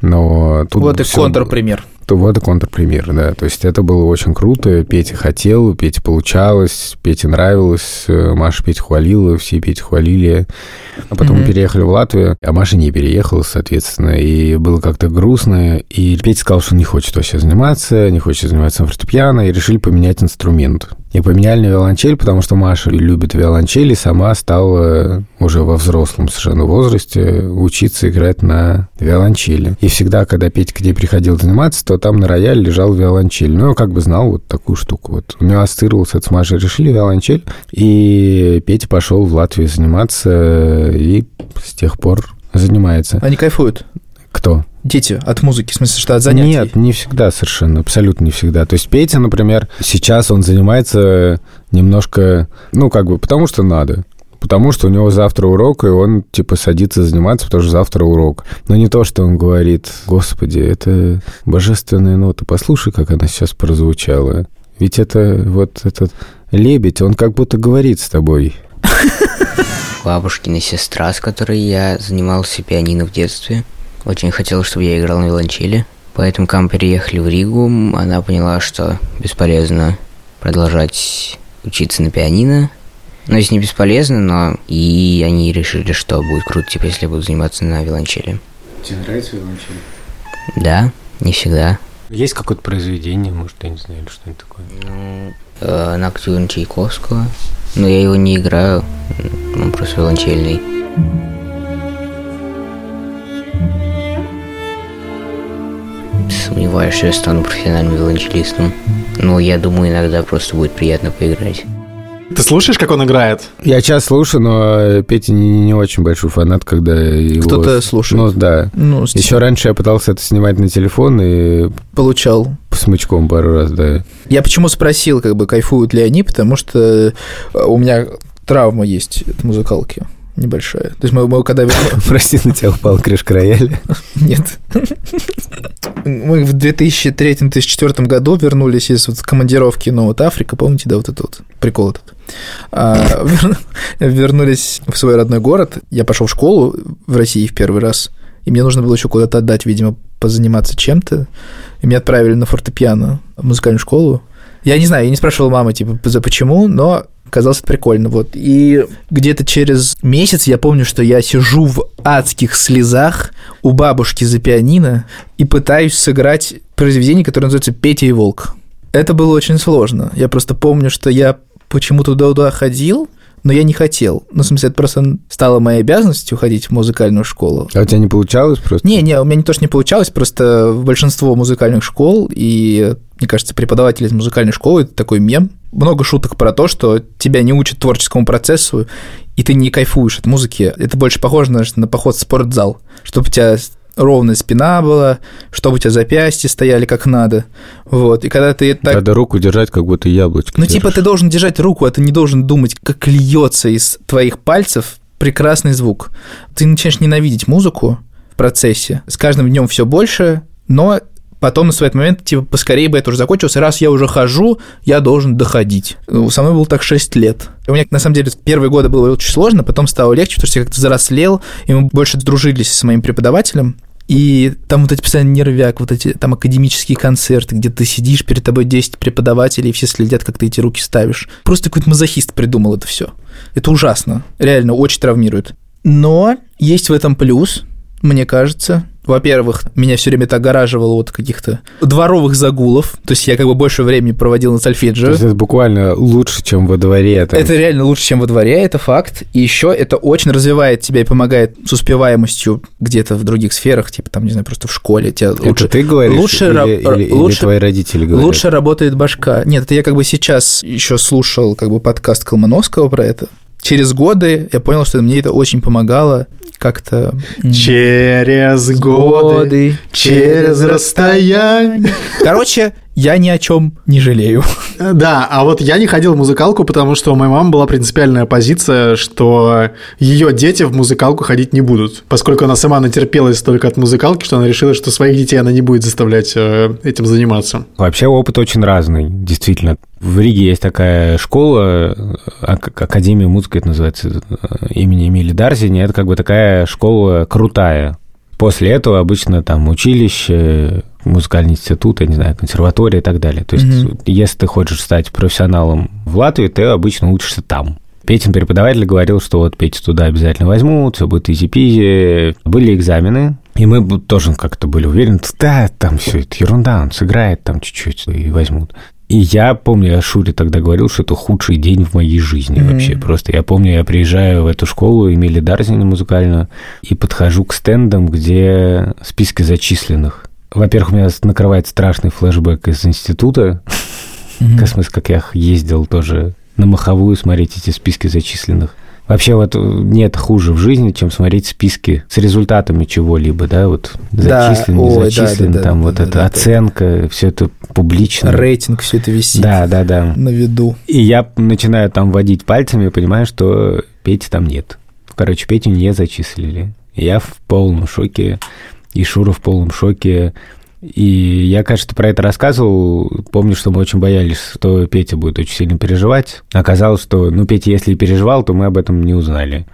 но тут Вот и контрпример то вот контрпример, да. То есть это было очень круто. Петя хотел, Пете получалось, Пете нравилось, Маша Петя хвалила, все Петя хвалили. А потом mm-hmm. переехали в Латвию, а Маша не переехала, соответственно, и было как-то грустно. И Петя сказал, что не хочет вообще заниматься, не хочет заниматься фортепиано, и решили поменять инструмент. И поменяли на виолончель, потому что Маша любит виолончель и сама стала уже во взрослом совершенно возрасте учиться играть на виолончели. И всегда, когда Петя к ней приходил заниматься, то там на рояле лежал виолончель. Ну, я как бы знал вот такую штуку. Вот у него ассоциировался это с Машей, решили виолончель. И Петя пошел в Латвию заниматься и с тех пор занимается. Они кайфуют? Кто? Дети от музыки, в смысле, что от занятий? Нет, не всегда совершенно, абсолютно не всегда. То есть Петя, например, сейчас он занимается немножко, ну, как бы, потому что надо. Потому что у него завтра урок, и он, типа, садится заниматься, потому что завтра урок. Но не то, что он говорит, господи, это божественная нота, послушай, как она сейчас прозвучала. Ведь это вот этот лебедь, он как будто говорит с тобой. Бабушкина сестра, с которой я занимался пианино в детстве, очень хотела, чтобы я играл на виолончели. Поэтому, когда мы переехали в Ригу, она поняла, что бесполезно продолжать учиться на пианино. Ну, если не бесполезно, но и они решили, что будет круто, типа, если я буду заниматься на виолончели. Тебе нравится виолончель? Да, не всегда. Есть какое-то произведение, может, я не знаю, или что-нибудь такое? Ну, э, Ноктюрн Чайковского. Но я его не играю, он просто виолончельный. Сомневаюсь, что я стану профессиональным виолончелистом. Но я думаю, иногда просто будет приятно поиграть. Ты слушаешь, как он играет? Я сейчас слушаю, но Петя не, не очень большой фанат, когда его... Кто-то слушает. Ну, да. Ну, Еще раньше я пытался это снимать на телефон и... Получал. Смычком пару раз, да. Я почему спросил, как бы, кайфуют ли они, потому что у меня травма есть от музыкалки небольшая. То есть мы, мы когда... Прости, на тебя упал крышка рояля? Нет. Мы в 2003-2004 году вернулись из вот командировки, ну, вот Африка, помните, да, вот этот вот прикол этот. А, вер... Вернулись в свой родной город. Я пошел в школу в России в первый раз, и мне нужно было еще куда-то отдать, видимо, позаниматься чем-то. И меня отправили на фортепиано в музыкальную школу. Я не знаю, я не спрашивал мамы, типа, за почему, но казалось это прикольно. Вот. И где-то через месяц я помню, что я сижу в адских слезах у бабушки за пианино и пытаюсь сыграть произведение, которое называется «Петя и волк». Это было очень сложно. Я просто помню, что я почему-то туда ходил, но я не хотел. Ну, в смысле, это просто стало моей обязанностью ходить в музыкальную школу. А у тебя не получалось просто? Не, не, у меня не то, что не получалось, просто большинство музыкальных школ, и, мне кажется, преподаватели из музыкальной школы – это такой мем. Много шуток про то, что тебя не учат творческому процессу, и ты не кайфуешь от музыки. Это больше похоже на, на поход в спортзал, чтобы у тебя ровная спина была, чтобы у тебя запястья стояли как надо. Вот. И когда ты так... Надо руку держать, как будто яблочко Ну, держишь. типа, ты должен держать руку, а ты не должен думать, как льется из твоих пальцев прекрасный звук. Ты начинаешь ненавидеть музыку в процессе. С каждым днем все больше, но потом на свой момент, типа, поскорее бы это уже закончилось, раз я уже хожу, я должен доходить. Ну, Со мной было так 6 лет. У меня, на самом деле, первые годы было очень сложно, потом стало легче, потому что я как-то взрослел, и мы больше дружились с моим преподавателем, И там вот эти постоянно нервяк, вот эти там академические концерты, где ты сидишь, перед тобой 10 преподавателей, и все следят, как ты эти руки ставишь. Просто какой-то мазохист придумал это все. Это ужасно. Реально, очень травмирует. Но есть в этом плюс, мне кажется. Во-первых, меня все время это огораживало от каких-то дворовых загулов. То есть я как бы больше времени проводил на сольфеджио. То есть это буквально лучше, чем во дворе. там. Это реально лучше, чем во дворе, это факт. И еще это очень развивает тебя и помогает с успеваемостью где-то в других сферах, типа там, не знаю, просто в школе. Тебя Это лучше, ты говоришь лучше, или, раб- или- или лучше- твои родители говорят? лучше работает башка. Нет, это я как бы сейчас еще слушал как бы подкаст Колмановского про это. Через годы я понял, что мне это очень помогало как-то... Через годы, через расстояние. Короче, я ни о чем не жалею. Да, а вот я не ходил в музыкалку, потому что у моей мамы была принципиальная позиция, что ее дети в музыкалку ходить не будут, поскольку она сама натерпелась только от музыкалки, что она решила, что своих детей она не будет заставлять э, этим заниматься. Вообще опыт очень разный, действительно. В Риге есть такая школа, э, ак- Академия музыки это называется, э, имени Эмили Дарзини. Это как бы такая школа крутая. После этого обычно там училище, музыкальный институт, я не знаю, консерватория и так далее. То есть, Мгм. если ты хочешь стать профессионалом в Латвии, ты обычно учишься там. Петин преподаватель говорил, что вот Петю туда обязательно возьмут, все будет изи-пизи. Были экзамены, и мы тоже как-то были уверены, да, там все это ерунда, он сыграет там чуть-чуть и возьмут. И я помню, я Шуре тогда говорил, что это худший день в моей жизни Мгм. вообще. Просто я помню, я приезжаю в эту школу, Эмили Дарзини музыкальную, и подхожу к стендам, где списки зачисленных. Во-первых, у меня накрывает страшный флешбэк из института. В смысле, как я ездил тоже на маховую смотреть эти списки зачисленных. Вообще вот э, нет хуже в жизни, чем смотреть списки с результатами чего-либо, да, вот Да, зачислен, не ой, да, зачислен, да, да, там да, вот да, эта да, да. оценка, все это публично. Рейтинг, все это висит Да, да, да. на виду. И я начинаю там водить пальцами и понимаю, что Пети там нет. Короче, Петю не зачислили. Я в полном шоке, и Шура в полном шоке. И я, кажется, про это рассказывал. Помню, что мы очень боялись, что Петя будет очень сильно переживать. Оказалось, что, ну, Петя, если и переживал, то мы об этом не узнали.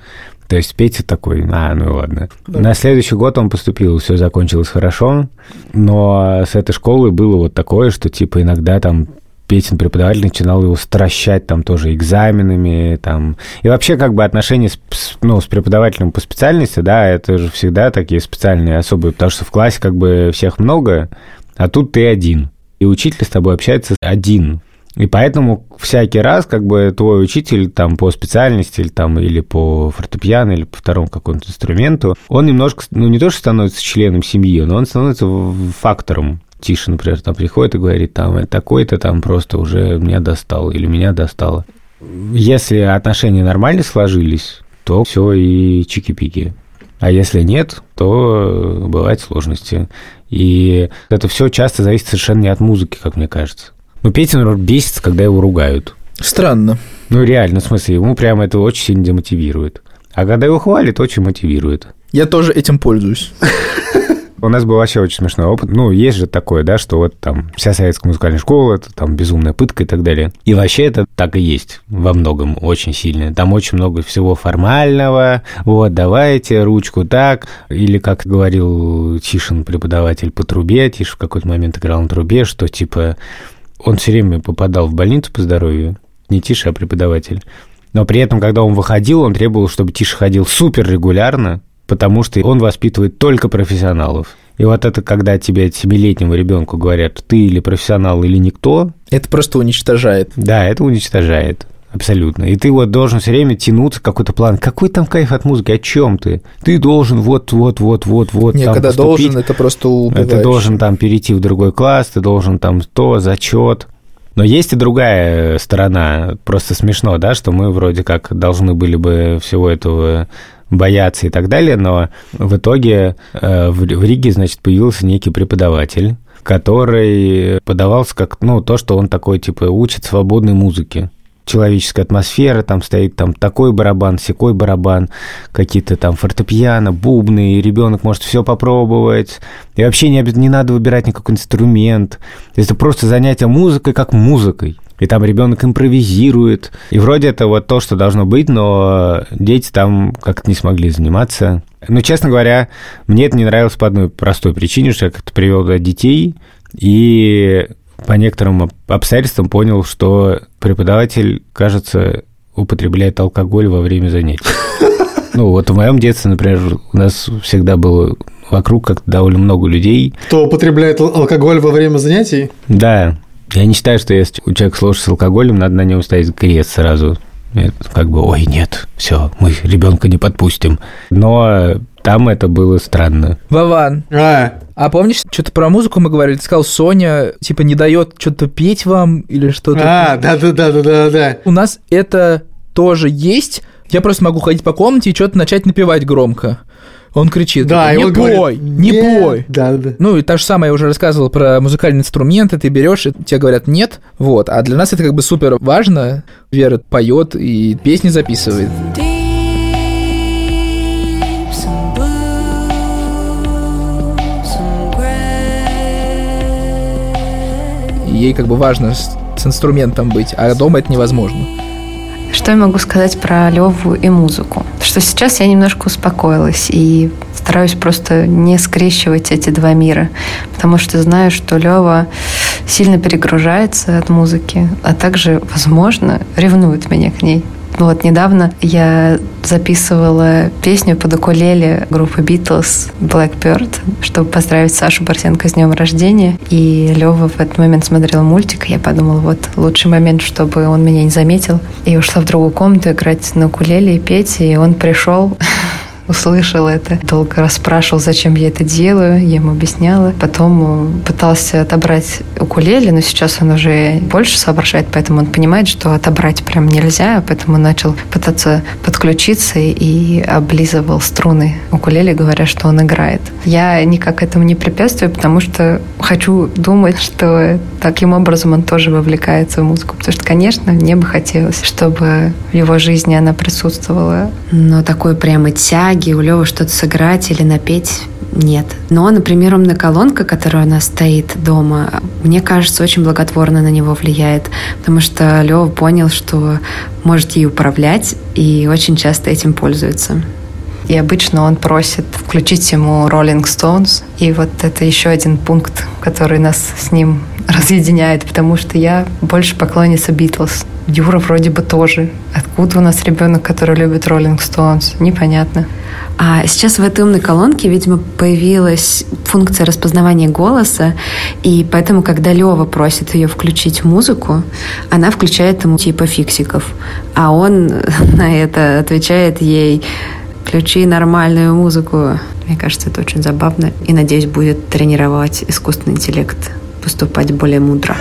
То есть Петя такой, а, ну ладно. На следующий год он поступил, все закончилось хорошо, но с этой школы было вот такое, что типа иногда там Петин преподаватель начинал его стращать там тоже экзаменами, там. И вообще как бы отношения с, ну, с преподавателем по специальности, да, это же всегда такие специальные, особые, потому что в классе как бы всех много, а тут ты один. И учитель с тобой общается один. И поэтому всякий раз, как бы, твой учитель там по специальности или там или по фортепиано, или по второму какому-то инструменту, он немножко, ну, не то, что становится членом семьи, но он становится фактором. Тише, например, там приходит и говорит, там, «Э, такой-то там просто уже меня достал или меня достало. Если отношения нормально сложились, то все и чики-пики. А если нет, то бывают сложности. И это все часто зависит совершенно не от музыки, как мне кажется. Ну, Петя, например, бесится, когда его ругают. Странно. Ну, реально, в смысле, ему прямо это очень сильно демотивирует. А когда его хвалит, очень мотивирует. Я тоже этим пользуюсь. У нас был вообще очень смешной опыт. Ну, есть же такое, да, что вот там вся советская музыкальная школа, это там безумная пытка и так далее. И вообще это так и есть во многом очень сильно. Там очень много всего формального. Вот, давайте ручку так. Или, как говорил Тишин, преподаватель по трубе, Тиш в какой-то момент играл на трубе, что типа он все время попадал в больницу по здоровью. Не Тиша, а преподаватель. Но при этом, когда он выходил, он требовал, чтобы Тиша ходил супер регулярно, потому что он воспитывает только профессионалов. И вот это, когда тебе, семилетнему ребенку говорят, ты или профессионал, или никто, Это просто уничтожает. да, это уничтожает. Абсолютно. И ты вот должен все время тянуться какой-то план. Какой там кайф от музыки? О чем ты? Ты должен вот, вот, вот, вот, вот. Не, там когда поступить. должен, это просто убиваешь. Ты должен там перейти в другой класс, ты должен там то, зачет. Но есть и другая сторона. Просто смешно, да, что мы вроде как должны были бы всего этого бояться и так далее, но в итоге э, в Риге, значит, появился некий преподаватель, который подавался как, ну, то, что он такой, типа, учит свободной музыке человеческая атмосфера, там стоит там такой барабан, секой барабан, какие-то там фортепиано, бубны, и ребенок может все попробовать. И вообще не, не надо выбирать никакой инструмент. Это просто занятие музыкой как музыкой. И там ребенок импровизирует. И вроде это вот то, что должно быть, но дети там как-то не смогли заниматься. Ну, честно говоря, мне это не нравилось по одной простой причине, что я как-то привел туда детей, и по некоторым обстоятельствам понял, что преподаватель, кажется, употребляет алкоголь во время занятий. Ну, вот в моем детстве, например, у нас всегда было вокруг как-то довольно много людей. Кто употребляет ал- алкоголь во время занятий? Да, я не считаю, что если у человека сложно с алкоголем, надо на него ставить крест сразу. Это как бы, ой, нет, все, мы ребенка не подпустим. Но там это было странно. Вован, А, а помнишь, что-то про музыку мы говорили? Ты сказал, Соня, типа, не дает что-то петь вам или что-то. а, да-да-да-да-да. У нас это тоже есть. Я просто могу ходить по комнате и что-то начать напевать громко. Он кричит, Да, не пой, говорит, не «Нет». пой. Да-да. Ну, и та же самое я уже рассказывал про музыкальные инструменты, ты берешь, и тебе говорят нет, вот. А для нас это как бы супер важно. Вера поет и песни записывает. Ей как бы важно с инструментом быть, а дома это невозможно. Что я могу сказать про Леву и музыку? Что сейчас я немножко успокоилась и стараюсь просто не скрещивать эти два мира, потому что знаю, что Лева сильно перегружается от музыки, а также, возможно, ревнует меня к ней. Вот недавно я записывала песню под укулеле группы Beatles Blackbird, чтобы поздравить Сашу Барсенко с днем рождения. И Лева в этот момент смотрел мультик, и я подумала, вот лучший момент, чтобы он меня не заметил. И ушла в другую комнату играть на укулеле и петь, и он пришел услышал это, долго расспрашивал, зачем я это делаю, я ему объясняла. Потом э, пытался отобрать укулеле, но сейчас он уже больше соображает, поэтому он понимает, что отобрать прям нельзя, поэтому начал пытаться подключиться и облизывал струны укулеле, говоря, что он играет. Я никак этому не препятствую, потому что хочу думать, что таким образом он тоже вовлекается в музыку. Потому что, конечно, мне бы хотелось, чтобы в его жизни она присутствовала. Но такой прямо тяги у Лёвы что-то сыграть или напеть нет. Но, например, умная которая у нас стоит дома, мне кажется, очень благотворно на него влияет, потому что Лёва понял, что может ей управлять и очень часто этим пользуется. И обычно он просит включить ему Rolling Stones. И вот это еще один пункт, который нас с ним разъединяет, потому что я больше поклонница Битлз. Юра вроде бы тоже. Откуда у нас ребенок, который любит Rolling Stones? Непонятно. А сейчас в этой умной колонке, видимо, появилась функция распознавания голоса, и поэтому, когда Лева просит ее включить музыку, она включает ему типа фиксиков, а он на это отвечает ей включи нормальную музыку. Мне кажется, это очень забавно. И, надеюсь, будет тренировать искусственный интеллект поступать более мудро.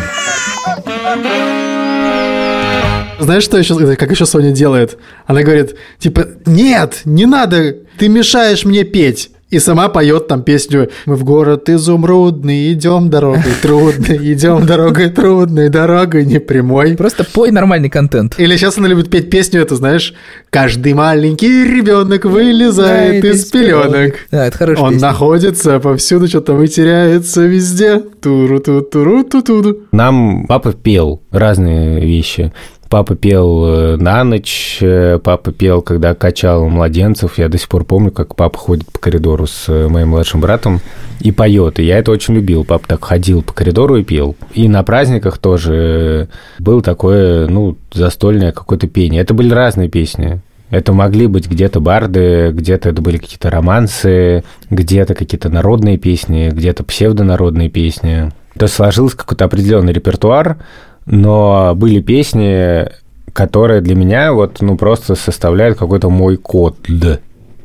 Знаешь, что еще, как еще Соня делает? Она говорит, типа, нет, не надо, ты мешаешь мне петь. И сама поет там песню «Мы в город изумрудный, идем дорогой трудной, идем дорогой трудной, дорогой непрямой». Просто пой нормальный контент. Или сейчас она любит петь песню эту, знаешь, «Каждый маленький ребенок вылезает Да, из пеленок». Да, это хорошая Он песня. находится повсюду, что-то вытеряется везде. туру ту туру ту туду Нам папа пел разные вещи. Папа пел э, на ночь, э, папа пел, когда качал младенцев. Я до сих пор помню, как папа ходит по коридору с э, моим младшим братом и поет. И я это очень любил. Папа так ходил по коридору и пел. И на праздниках тоже было такое, ну, застольное какое-то пение. Это были разные песни. Это могли быть где-то барды, где-то это были какие-то романсы, где-то какие-то народные песни, где-то псевдонародные песни. То есть сложился какой-то определенный репертуар, но были песни, которые для меня вот, ну, просто составляют какой-то мой код.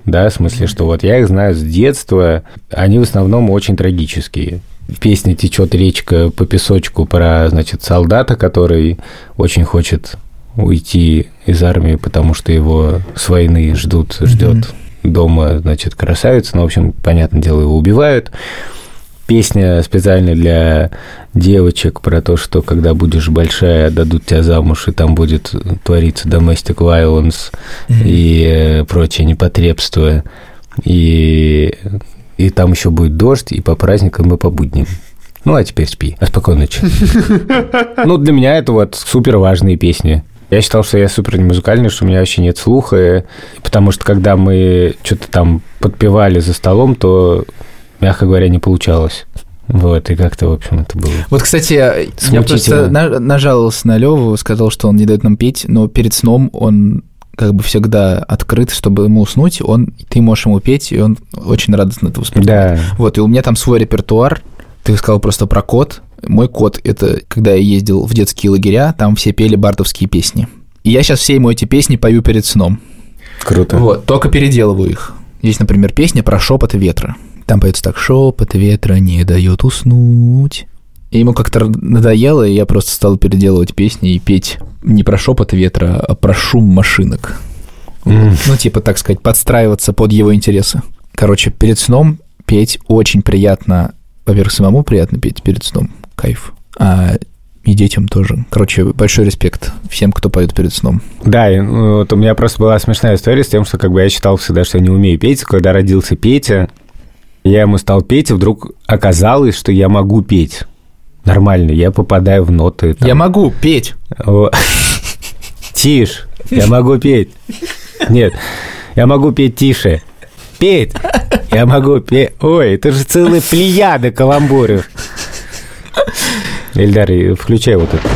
Да, в смысле, что вот я их знаю с детства, они в основном очень трагические. В песне течет речка по песочку про, значит, солдата, который очень хочет уйти из армии, потому что его с войны ждут, ждет дома, значит, красавица. Ну, в общем, понятное дело, его убивают. Песня специально для девочек про то, что когда будешь большая, отдадут тебя замуж, и там будет твориться domestic violence и э, прочее непотребство. И, и там еще будет дождь, и по праздникам, и по будням. Ну, а теперь спи. А спокойной ночи. Ну, для меня это вот супер важные песни. Я считал, что я супер не музыкальный, что у меня вообще нет слуха, потому что когда мы что-то там подпевали за столом, то, мягко говоря, не получалось. Вот, и как-то, в общем, это было. Вот, кстати, я просто на- нажаловался на Леву, сказал, что он не дает нам петь, но перед сном он как бы всегда открыт, чтобы ему уснуть, он, ты можешь ему петь, и он очень радостно это воспринимает. Да. Вот, и у меня там свой репертуар. Ты сказал просто про кот. Мой кот – это когда я ездил в детские лагеря, там все пели бардовские песни. И я сейчас все ему эти песни пою перед сном. Круто. Вот, только переделываю их. Есть, например, песня про шепот ветра. Там поется так «Шепот ветра не дает уснуть». И ему как-то надоело, и я просто стал переделывать песни и петь не про шепот ветра, а про шум машинок. М. Ну, типа, так сказать, подстраиваться под его интересы. Короче, перед сном петь очень приятно. Во-первых, самому приятно петь перед сном. Кайф. А и детям тоже. Короче, большой респект всем, кто поет перед сном. Да, и, ну, вот у меня просто была смешная история с тем, что как бы я считал всегда, что я не умею петь. Когда родился Петя, я ему стал петь, и вдруг оказалось, что я могу петь. Нормально, я попадаю в ноты. там. Я могу петь. Тише, я могу петь. Нет, я могу петь тише. Петь, я могу петь. Ой, это же целая плеяда каламбуров. Эльдар, включай вот это.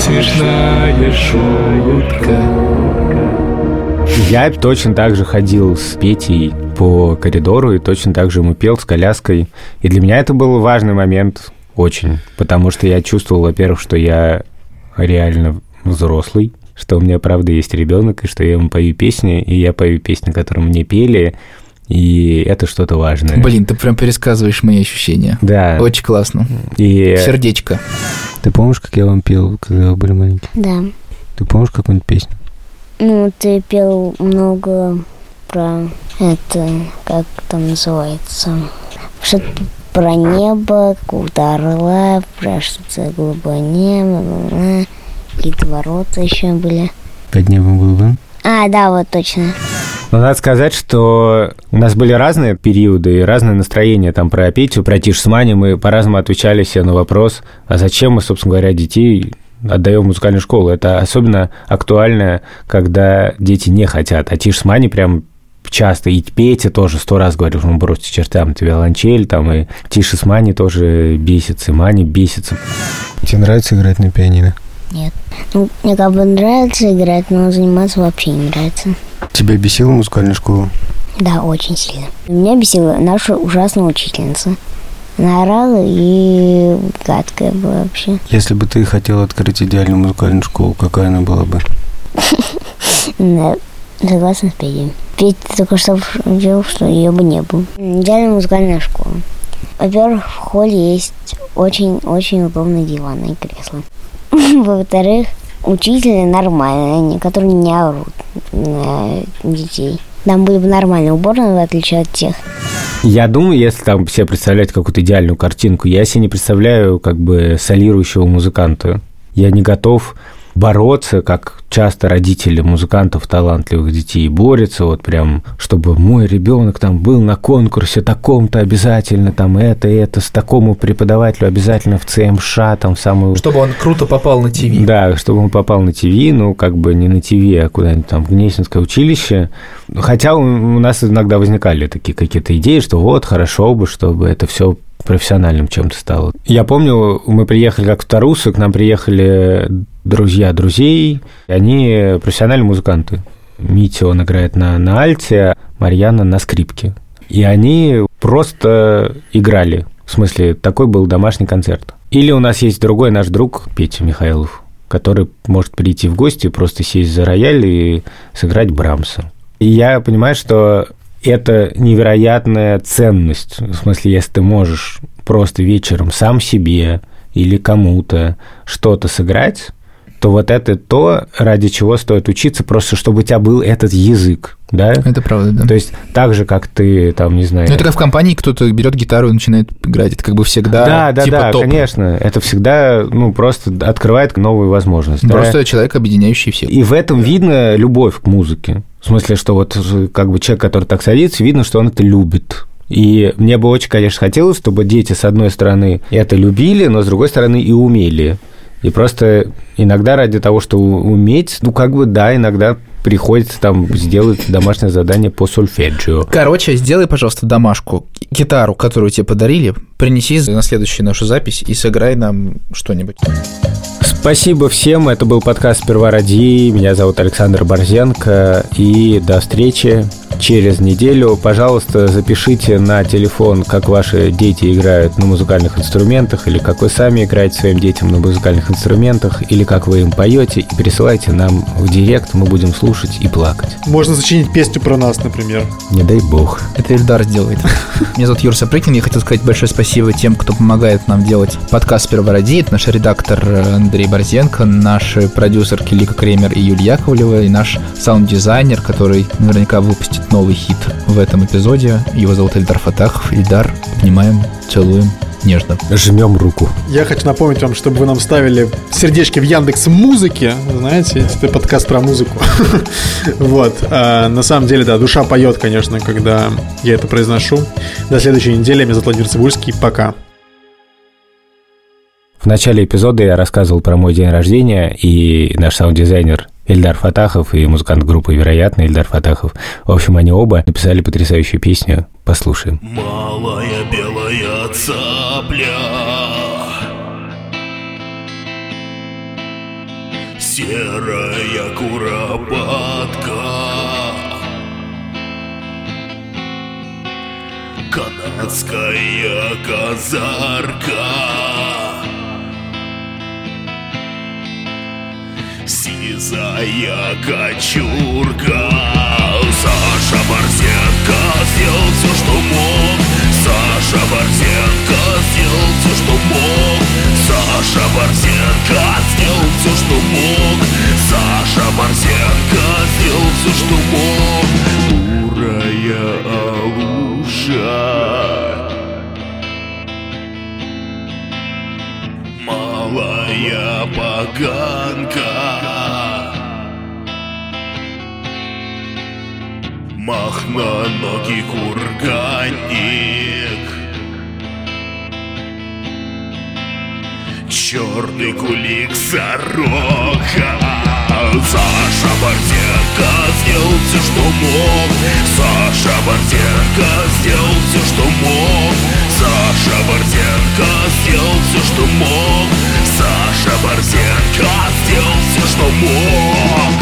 Смешная шутка. Я точно так же ходил с Петей по коридору и точно так же ему пел с коляской. И для меня это был важный момент очень, потому что я чувствовал, во-первых, что я реально взрослый, что у меня, правда, есть ребенок, и что я ему пою песни, и я пою песни, которые мне пели, и это что-то важное. Блин, ты прям пересказываешь мои ощущения. Да. Очень классно. И Сердечко. ты помнишь, как я вам пел, когда вы были маленькие? Да. Ты помнишь какую-нибудь песню? Ну, ты пел много про это, как там называется, что-то про небо, какого-то орла, про что-то голубое небо, бла-бла. какие-то ворота еще были. Под небом голубым? А, да, вот точно. Но надо сказать, что у нас были разные периоды и разные настроения там про Петю, про Тиш с Мани. Мы по-разному отвечали себе на вопрос, а зачем мы, собственно говоря, детей отдаем в музыкальную школу. Это особенно актуально, когда дети не хотят. А Тиш с Мани прям часто, и Петя тоже сто раз говорил, что он бросьте чертям, ты виолончель, там, и Тиша с Мани тоже бесится, и Мани бесится. Тебе нравится играть на пианино? Нет. Ну, мне как бы нравится играть, но заниматься вообще не нравится. Тебя бесила музыкальная школа? Да, очень сильно. Меня бесила наша ужасная учительница. Она орала и гадкая была вообще. Если бы ты хотел открыть идеальную музыкальную школу, какая она была бы? Да, согласна с Петей. Петя только что говорил, что ее бы не было. Идеальная музыкальная школа. Во-первых, в холле есть очень-очень удобные диваны и кресла. Во-вторых, учителя нормальные, они, которые не орут на детей. Там были бы нормальные уборные, в отличие от тех. Я думаю, если там себе представлять какую-то идеальную картинку, я себе не представляю как бы солирующего музыканта. Я не готов бороться, как часто родители музыкантов, талантливых детей борются, вот прям, чтобы мой ребенок там был на конкурсе таком-то обязательно, там это, это, с такому преподавателю обязательно в ЦМШ, там в самую... Чтобы он круто попал на ТВ. Да, чтобы он попал на ТВ, ну, как бы не на ТВ, а куда-нибудь там в Гнесинское училище. Хотя у, нас иногда возникали такие какие-то идеи, что вот, хорошо бы, чтобы это все профессиональным чем-то стало. Я помню, мы приехали как в Тарусу, к нам приехали друзья друзей, они профессиональные музыканты. Митя, он играет на, на альте, Марьяна на скрипке. И они просто играли. В смысле, такой был домашний концерт. Или у нас есть другой наш друг, Петя Михайлов, который может прийти в гости, просто сесть за рояль и сыграть Брамса. И я понимаю, что это невероятная ценность. В смысле, если ты можешь просто вечером сам себе или кому-то что-то сыграть, то вот это то, ради чего стоит учиться, просто чтобы у тебя был этот язык, да? Это правда, да. То есть так же, как ты, там, не знаю... Ну, это как в компании кто-то берет гитару и начинает играть. Это как бы всегда да, да, типа да, топ. конечно. Это всегда, ну, просто открывает новые возможности. да. Просто человек, объединяющий всех. И в этом видно любовь к музыке. В смысле, что вот как бы человек, который так садится, видно, что он это любит. И мне бы очень, конечно, хотелось, чтобы дети, с одной стороны, это любили, но с другой стороны и умели. И просто иногда ради того, чтобы уметь, ну, как бы, да, иногда приходится там сделать домашнее задание по сольфеджио. Короче, сделай, пожалуйста, домашку. Гитару, которую тебе подарили, принеси на следующую нашу запись и сыграй нам что-нибудь. Спасибо всем. Это был подкаст «Сперва ради». Меня зовут Александр Борзенко. И до встречи через неделю. Пожалуйста, запишите на телефон, как ваши дети играют на музыкальных инструментах, или как вы сами играете своим детям на музыкальных инструментах, или как вы им поете, и присылайте нам в директ, мы будем слушать и плакать. Можно сочинить песню про нас, например. Не дай бог. Это Эльдар сделает. Меня зовут Юр Сапрыкин. Я хотел сказать большое спасибо тем, кто помогает нам делать подкаст «Сперва ради». Это наш редактор э, Андрей Борзенко, наши продюсерки Лика Кремер и Юлия Яковлева, и наш саунд-дизайнер, который наверняка выпустит новый хит в этом эпизоде. Его зовут Эльдар Фатахов. Эльдар, обнимаем, целуем нежно. Жмем руку. Я хочу напомнить вам, чтобы вы нам ставили сердечки в Яндекс Музыке, знаете, это подкаст про музыку. Вот. А, На самом деле, да, душа поет, конечно, когда я это произношу. До следующей недели. Меня зовут Владимир Цибульский. Пока. В начале эпизода я рассказывал про мой день рождения, и наш саунд-дизайнер Ильдар Фатахов и музыкант группы «Вероятно» Ильдар Фатахов. В общем, они оба написали потрясающую песню. Послушаем. Малая белая цапля Серая куропатка Канадская казарка Сизая кочурка. Саша Борзенко сделал все, что мог. Саша Борзенко сделал все, что мог. Саша Борзенко сделал все, что мог. Саша Борзенко сделал все, что мог. Бурая моя поганка. Махноногий курганник Черный кулик сорока Саша Борденко сделал все, что мог. Саша Борденко сделал все, что мог. Саша Борденко сделал все, что мог. Саша Борзенко сделал все, что мог.